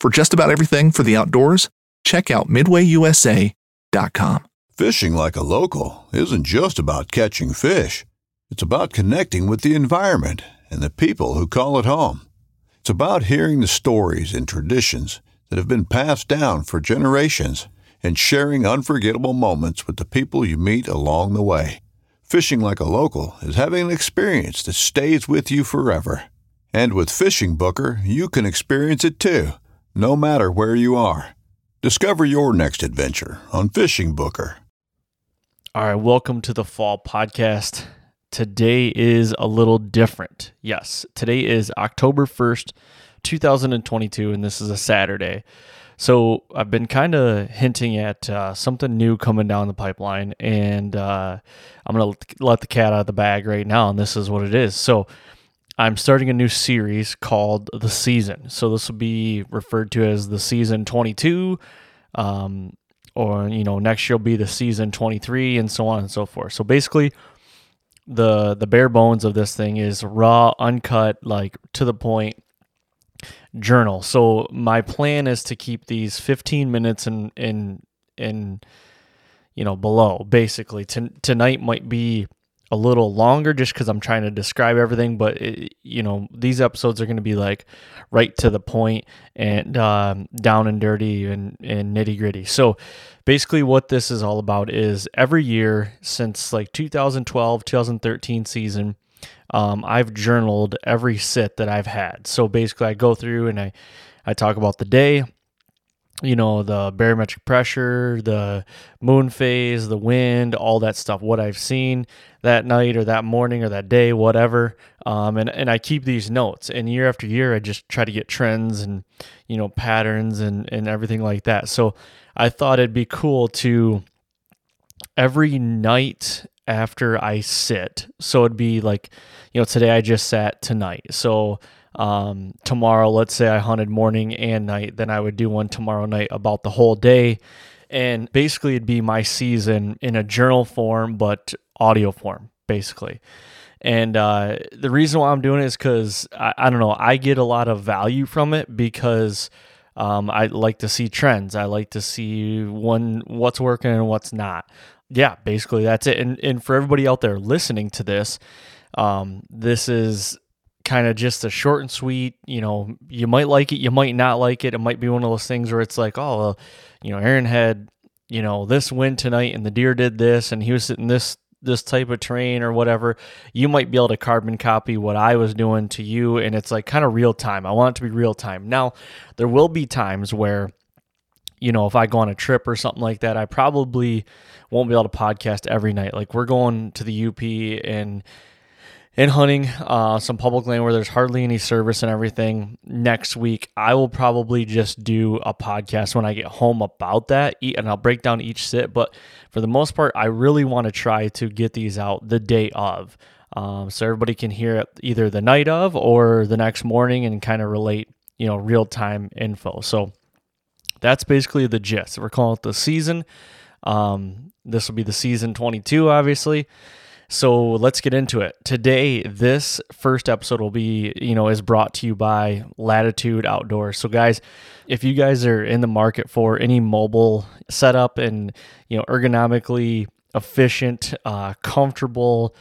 For just about everything for the outdoors, check out midwayusa.com. Fishing like a local isn't just about catching fish. It's about connecting with the environment and the people who call it home. It's about hearing the stories and traditions that have been passed down for generations and sharing unforgettable moments with the people you meet along the way. Fishing like a local is having an experience that stays with you forever. And with FishingBooker, you can experience it too, no matter where you are. Discover your next adventure on FishingBooker. All right, welcome to the fall podcast. Today is a little different. Yes, today is October 1st, 2022, and this is a Saturday. So I've been kind of hinting at uh, something new coming down the pipeline, and uh, I'm going to let the cat out of the bag right now, and this is what it is. So I'm starting a new series called The Season. So this will be referred to as the Season 22. Um, or you know next year will be the season 23 and so on and so forth so basically the the bare bones of this thing is raw uncut like to the point journal so my plan is to keep these 15 minutes in in in you know below basically T- tonight might be a little longer just because I'm trying to describe everything. But it, you know, these episodes are going to be like right to the point and um, down and dirty and, and nitty gritty. So basically, what this is all about is every year since like 2012, 2013 season. Um, I've journaled every sit that I've had. So basically, I go through and I, I talk about the day, you know, the barometric pressure, the moon phase, the wind, all that stuff, what I've seen that night or that morning or that day, whatever. Um, and, and I keep these notes. And year after year, I just try to get trends and, you know, patterns and, and everything like that. So I thought it'd be cool to every night after I sit. So it'd be like, you know, today I just sat tonight. So um, tomorrow, let's say I hunted morning and night, then I would do one tomorrow night about the whole day. And basically, it'd be my season in a journal form, but audio form, basically. And uh, the reason why I'm doing it is because I, I, don't know, I get a lot of value from it because um, I like to see trends. I like to see when what's working and what's not. Yeah, basically that's it. And and for everybody out there listening to this, um, this is kind of just a short and sweet. You know, you might like it, you might not like it. It might be one of those things where it's like, oh, you know, Aaron had, you know, this win tonight, and the deer did this, and he was sitting this this type of terrain or whatever. You might be able to carbon copy what I was doing to you, and it's like kind of real time. I want it to be real time. Now, there will be times where you know, if I go on a trip or something like that, I probably won't be able to podcast every night. Like we're going to the UP and in hunting uh, some public land where there's hardly any service and everything next week i will probably just do a podcast when i get home about that and i'll break down each sit but for the most part i really want to try to get these out the day of um, so everybody can hear it either the night of or the next morning and kind of relate you know real time info. So that's basically the gist. We're calling it the season. Um, this will be the season 22 obviously so let's get into it. Today, this first episode will be, you know, is brought to you by Latitude Outdoors. So guys, if you guys are in the market for any mobile setup and, you know, ergonomically efficient, uh, comfortable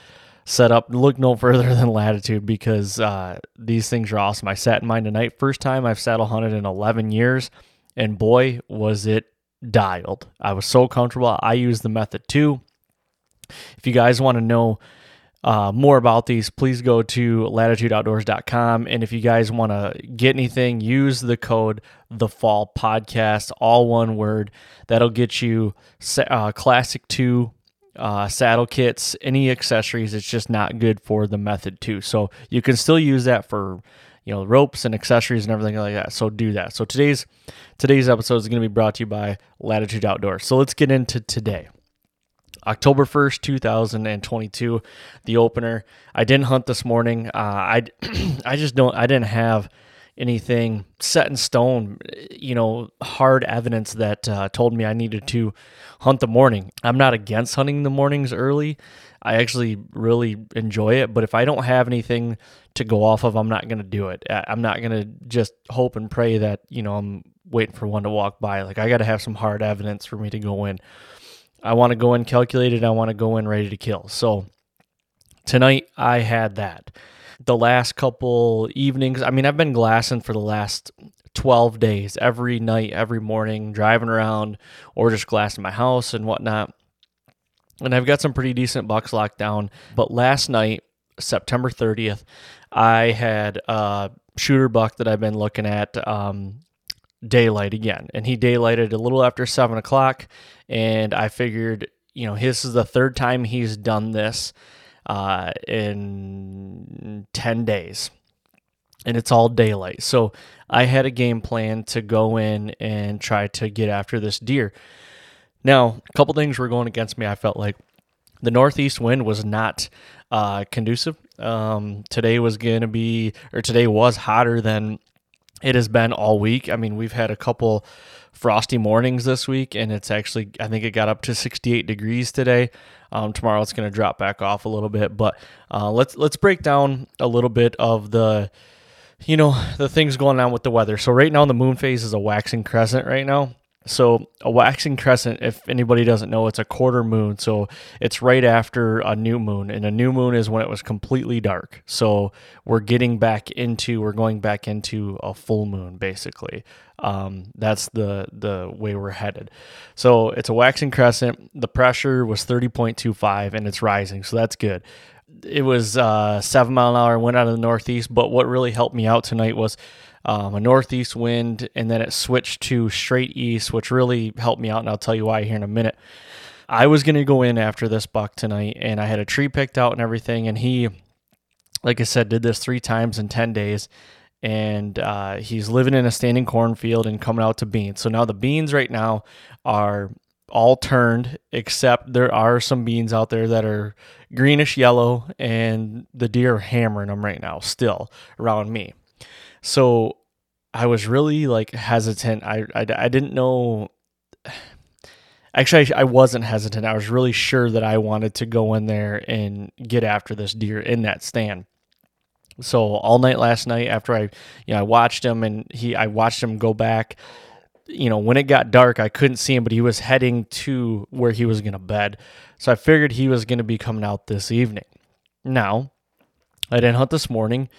setup, look no further than Latitude because uh, these things are awesome. I sat in mine tonight. First time I've saddle hunted in 11 years, and boy, was it dialed. I was so comfortable. I use the Method 2 if you guys want to know uh, more about these, please go to latitudeoutdoors.com. And if you guys want to get anything, use the code the fall podcast, all one word. That'll get you uh, classic two uh, saddle kits, any accessories. It's just not good for the method two. So you can still use that for you know, ropes and accessories and everything like that. So do that. So today's today's episode is going to be brought to you by Latitude Outdoors. So let's get into today. October 1st, 2022, the opener. I didn't hunt this morning. Uh, I I just don't I didn't have anything set in stone, you know, hard evidence that uh, told me I needed to hunt the morning. I'm not against hunting the mornings early. I actually really enjoy it, but if I don't have anything to go off of, I'm not going to do it. I'm not going to just hope and pray that, you know, I'm waiting for one to walk by. Like I got to have some hard evidence for me to go in. I want to go in calculated. I want to go in ready to kill. So tonight I had that the last couple evenings. I mean, I've been glassing for the last 12 days, every night, every morning, driving around or just glassing my house and whatnot. And I've got some pretty decent bucks locked down. But last night, September 30th, I had a shooter buck that I've been looking at um, daylight again. And he daylighted a little after seven o'clock. And I figured, you know, this is the third time he's done this uh, in 10 days. And it's all daylight. So I had a game plan to go in and try to get after this deer. Now, a couple things were going against me. I felt like the northeast wind was not uh, conducive. Um, today was going to be, or today was hotter than it has been all week. I mean, we've had a couple frosty mornings this week, and it's actually, I think it got up to 68 degrees today. Um, tomorrow it's going to drop back off a little bit, but uh, let's let's break down a little bit of the, you know, the things going on with the weather. So right now the moon phase is a waxing crescent right now. So a waxing crescent, if anybody doesn't know, it's a quarter moon. So it's right after a new moon, and a new moon is when it was completely dark. So we're getting back into, we're going back into a full moon, basically. Um, that's the the way we're headed. So it's a waxing crescent. The pressure was thirty point two five, and it's rising. So that's good. It was uh, seven mile an hour went out of the northeast. But what really helped me out tonight was um, a northeast wind, and then it switched to straight east, which really helped me out. And I'll tell you why here in a minute. I was going to go in after this buck tonight, and I had a tree picked out and everything. And he, like I said, did this three times in 10 days. And uh, he's living in a standing cornfield and coming out to beans. So now the beans right now are all turned, except there are some beans out there that are greenish yellow, and the deer are hammering them right now, still around me. So I was really like hesitant. I, I, I didn't know. Actually, I, I wasn't hesitant. I was really sure that I wanted to go in there and get after this deer in that stand. So all night last night, after I, you know, I watched him and he, I watched him go back. You know, when it got dark, I couldn't see him, but he was heading to where he was going to bed. So I figured he was going to be coming out this evening. Now, I didn't hunt this morning.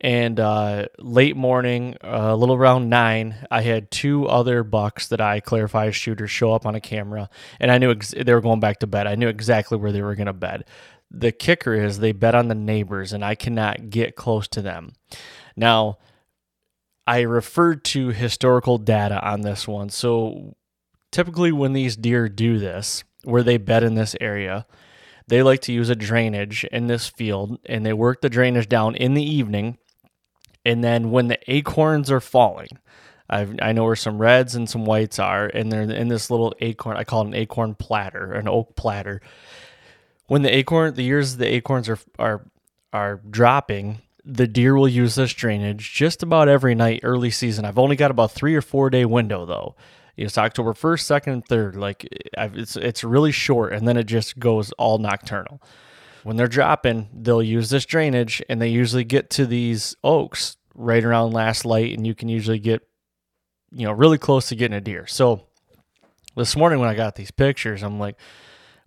And uh, late morning, uh, a little around nine, I had two other bucks that I clarify shooters show up on a camera, and I knew ex- they were going back to bed. I knew exactly where they were going to bed. The kicker is they bet on the neighbors, and I cannot get close to them. Now, I referred to historical data on this one. So typically, when these deer do this, where they bed in this area, they like to use a drainage in this field and they work the drainage down in the evening and then when the acorns are falling, I've, i know where some reds and some whites are, and they're in this little acorn. I call it an acorn platter, an oak platter. When the acorn, the years the acorns are are are dropping, the deer will use this drainage just about every night early season. I've only got about three or four day window though. It's October first, second, and third. Like I've, it's it's really short, and then it just goes all nocturnal when they're dropping, they'll use this drainage and they usually get to these oaks right around last light and you can usually get you know really close to getting a deer. So this morning when I got these pictures, I'm like,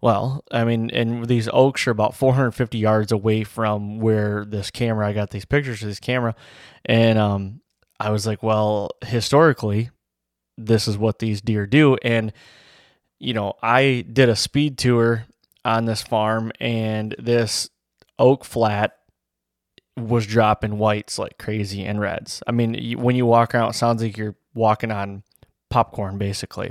well, I mean, and these oaks are about 450 yards away from where this camera I got these pictures of this camera and um I was like, well, historically this is what these deer do and you know, I did a speed tour on this farm, and this oak flat was dropping whites like crazy and reds. I mean, when you walk around, it sounds like you're walking on popcorn, basically.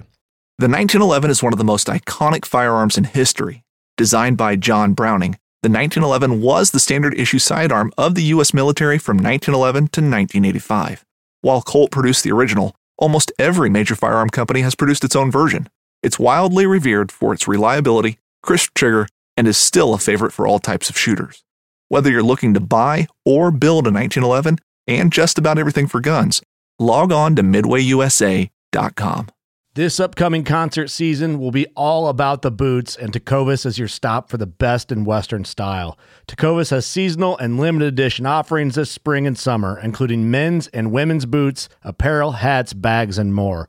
The 1911 is one of the most iconic firearms in history. Designed by John Browning, The 1911 was the standard issue sidearm of the U.S. military from 1911 to 1985. While Colt produced the original, almost every major firearm company has produced its own version. It's wildly revered for its reliability, crisp trigger, and is still a favorite for all types of shooters. Whether you're looking to buy or build a 1911 and just about everything for guns, log on to midwayusa.com. This upcoming concert season will be all about the boots, and Tecovas is your stop for the best in Western style. Tecovas has seasonal and limited edition offerings this spring and summer, including men's and women's boots, apparel, hats, bags, and more.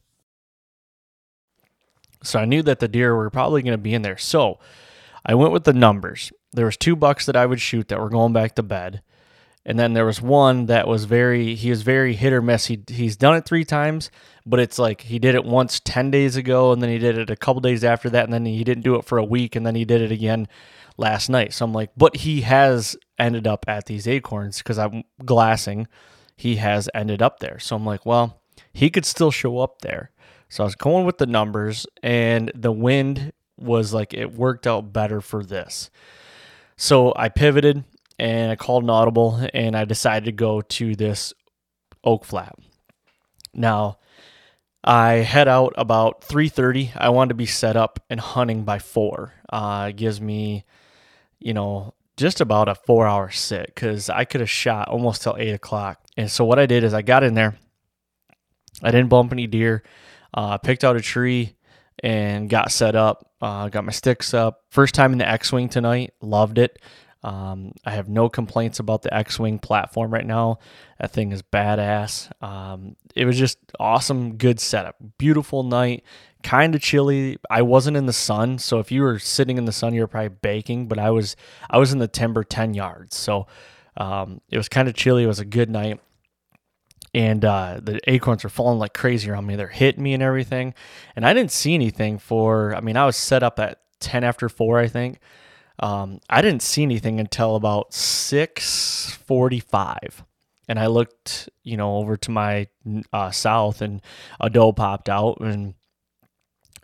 So I knew that the deer were probably going to be in there. So I went with the numbers. There was two bucks that I would shoot that were going back to bed. And then there was one that was very he was very hit or miss. He he's done it three times, but it's like he did it once 10 days ago and then he did it a couple days after that and then he didn't do it for a week and then he did it again last night. So I'm like, but he has ended up at these acorns because I'm glassing. He has ended up there. So I'm like, well, he could still show up there. So I was going with the numbers and the wind was like it worked out better for this. So I pivoted and I called an audible and I decided to go to this oak flat. Now, I head out about 3:30. I wanted to be set up and hunting by 4. Uh, it gives me, you know, just about a four-hour sit because I could have shot almost till 8 o'clock. And so what I did is I got in there. I didn't bump any deer. Uh, picked out a tree and got set up. Uh, got my sticks up. First time in the X-wing tonight. Loved it. Um, I have no complaints about the X-wing platform right now. That thing is badass. Um, it was just awesome, good setup. Beautiful night, kind of chilly. I wasn't in the sun, so if you were sitting in the sun, you were probably baking. But I was, I was in the timber ten yards, so um, it was kind of chilly. It was a good night. And uh, the acorns were falling like crazy around me. They're hitting me and everything. And I didn't see anything for, I mean, I was set up at 10 after 4, I think. Um, I didn't see anything until about 6:45, and I looked, you know, over to my uh, south, and a doe popped out, and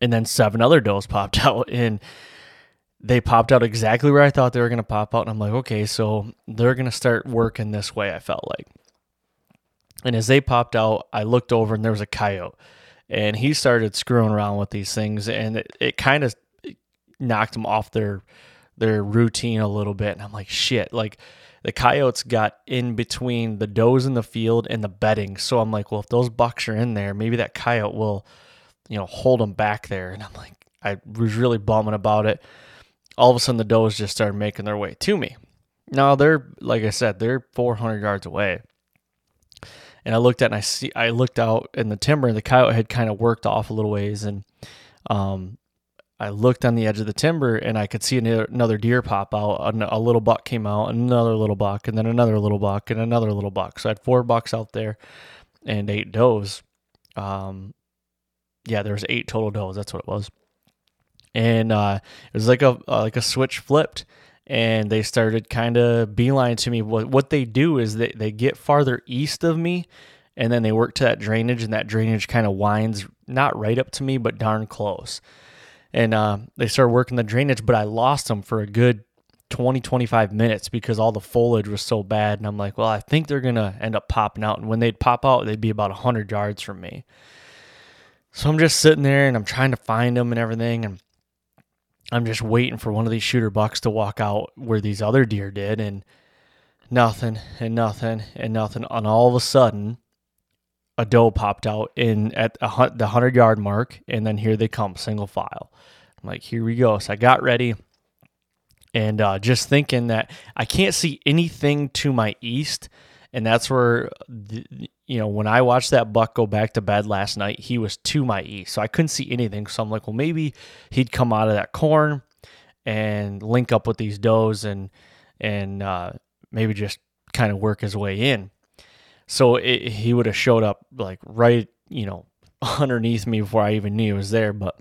and then seven other does popped out, and they popped out exactly where I thought they were to pop out, and I'm like, okay, so they're to start working this way. I felt like, and as they popped out, I looked over, and there was a coyote, and he started screwing around with these things, and it, it kind of knocked them off their their routine a little bit. And I'm like, shit, like the coyotes got in between the does in the field and the bedding. So I'm like, well, if those bucks are in there, maybe that coyote will, you know, hold them back there. And I'm like, I was really bumming about it. All of a sudden, the does just started making their way to me. Now they're, like I said, they're 400 yards away. And I looked at and I see I looked out in the timber and the coyote had kind of worked off a little ways and um I looked on the edge of the timber and I could see another deer pop out. A little buck came out, another little buck, and then another little buck, and another little buck. So I had four bucks out there and eight does. Um, yeah, there was eight total does. That's what it was. And uh, it was like a uh, like a switch flipped, and they started kind of beeline to me. What what they do is they they get farther east of me, and then they work to that drainage, and that drainage kind of winds not right up to me, but darn close and uh, they started working the drainage, but I lost them for a good 20, 25 minutes because all the foliage was so bad. And I'm like, well, I think they're going to end up popping out. And when they'd pop out, they'd be about 100 yards from me. So I'm just sitting there and I'm trying to find them and everything. And I'm just waiting for one of these shooter bucks to walk out where these other deer did. And nothing and nothing and nothing. And all of a sudden, a doe popped out in at a, the 100 yard mark and then here they come single file i'm like here we go so i got ready and uh, just thinking that i can't see anything to my east and that's where the, you know when i watched that buck go back to bed last night he was to my east so i couldn't see anything. So i'm like well maybe he'd come out of that corn and link up with these does and and uh, maybe just kind of work his way in. So it, he would have showed up like right, you know, underneath me before I even knew he was there. But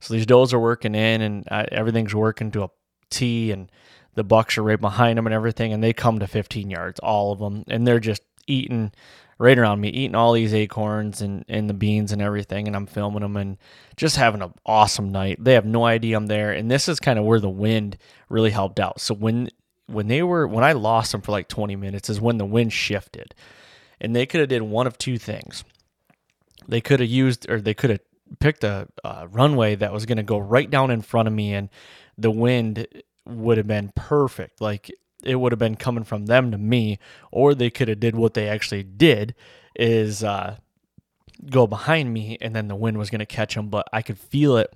so these does are working in, and I, everything's working to a T, and the bucks are right behind them and everything, and they come to 15 yards, all of them, and they're just eating right around me, eating all these acorns and, and the beans and everything, and I'm filming them and just having an awesome night. They have no idea I'm there, and this is kind of where the wind really helped out. So when when they were when I lost them for like 20 minutes is when the wind shifted. And they could have did one of two things. They could have used or they could have picked a, a runway that was going to go right down in front of me and the wind would have been perfect. Like it would have been coming from them to me or they could have did what they actually did is uh, go behind me and then the wind was going to catch them but I could feel it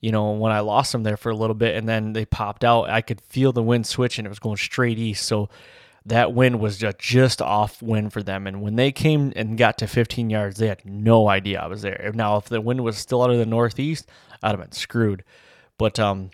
you know, when I lost them there for a little bit and then they popped out, I could feel the wind switch and it was going straight east. So that wind was just, just off wind for them. And when they came and got to 15 yards, they had no idea I was there. Now, if the wind was still out of the northeast, I'd have been screwed. But um,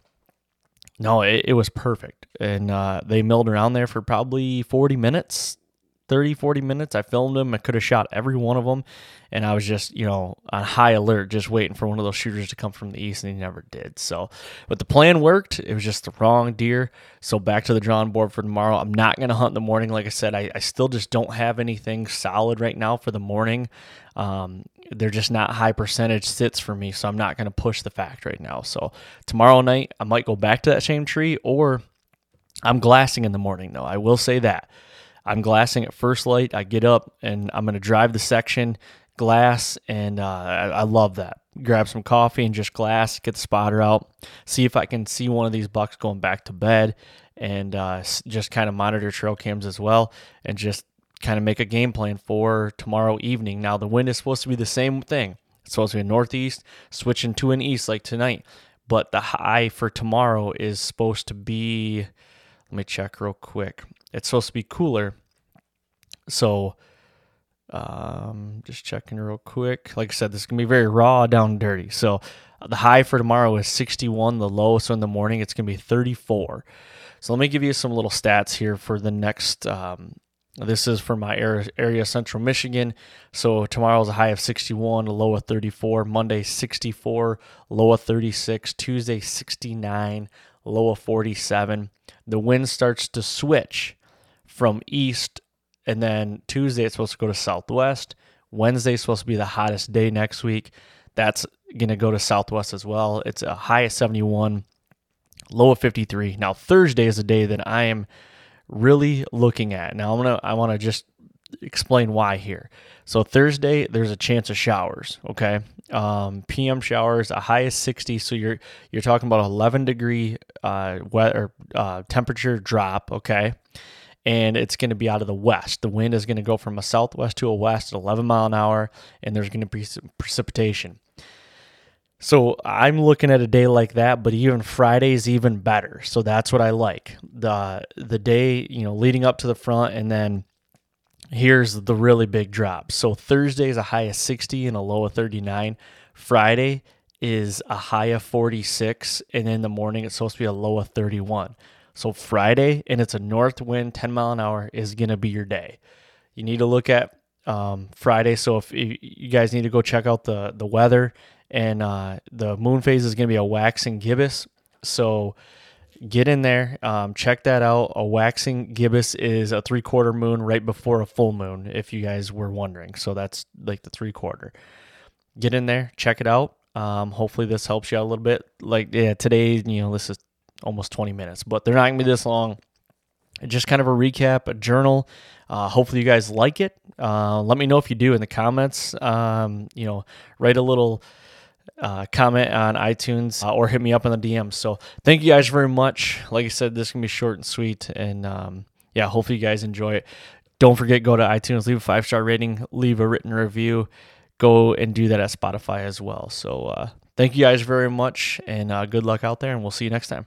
no, it, it was perfect. And uh, they milled around there for probably 40 minutes, 30, 40 minutes. I filmed them. I could have shot every one of them. And I was just, you know, on high alert, just waiting for one of those shooters to come from the east, and he never did. So, but the plan worked. It was just the wrong deer. So, back to the drawing board for tomorrow. I'm not going to hunt in the morning. Like I said, I, I, still just don't have anything solid right now for the morning. Um, they're just not high percentage sits for me. So, I'm not going to push the fact right now. So, tomorrow night, I might go back to that same tree or I'm glassing in the morning, though. I will say that. I'm glassing at first light. I get up and I'm going to drive the section glass, and uh, I, I, love that. Grab some coffee and just glass, get the spotter out, see if I can see one of these bucks going back to bed, and uh, just kind of monitor trail cams as well, and just kind of make a game plan for tomorrow evening. Now, the wind is supposed to be the same thing. It's supposed to be a northeast, switching to an east like tonight. But the high for tomorrow is supposed to be, let me check real quick. It's supposed to be cooler. So, um, just checking real quick. Like I said, this is gonna be very raw, down dirty. So, the high for tomorrow is 61. The low, so in the morning, it's gonna be 34. So let me give you some little stats here for the next. Um, this is for my area, area, Central Michigan. So tomorrow's a high of 61, a low of 34. Monday 64, low of 36. Tuesday 69, low of 47. The wind starts to switch from east, and then Tuesday it's supposed to go to southwest. Wednesday supposed to be the hottest day next week. That's going to go to southwest as well. It's a high of 71, low of 53. Now Thursday is a day that I am really looking at. Now I'm gonna I want to just explain why here. So Thursday there's a chance of showers. Okay, um, PM showers, a high of 60. So you're you're talking about 11 degree uh, wet or uh, temperature drop. Okay, and it's going to be out of the west. The wind is going to go from a southwest to a west at 11 mile an hour, and there's going to be some precipitation. So I'm looking at a day like that, but even Friday is even better. So that's what I like. The the day, you know, leading up to the front and then here's the really big drop. So Thursday is a high of 60 and a low of 39. Friday is a high of 46 and in the morning it's supposed to be a low of 31. So Friday, and it's a north wind, 10 mile an hour, is going to be your day. You need to look at um, Friday. So if you guys need to go check out the the weather, and uh, the moon phase is going to be a waxing gibbous. So get in there, um, check that out. A waxing gibbous is a three quarter moon right before a full moon, if you guys were wondering. So that's like the three quarter. Get in there, check it out. Um, hopefully this helps you out a little bit. Like yeah, today, you know, this is almost 20 minutes, but they're not to be this long. Just kind of a recap, a journal. Uh, hopefully, you guys like it. Uh, let me know if you do in the comments. Um, you know, write a little uh, comment on iTunes uh, or hit me up in the DM. So, thank you guys very much. Like I said, this can be short and sweet, and um, yeah, hopefully, you guys enjoy it. don't forget, go to iTunes, leave a five star rating, leave a written review. Go and do that at Spotify as well. So, uh, thank you guys very much and uh, good luck out there, and we'll see you next time.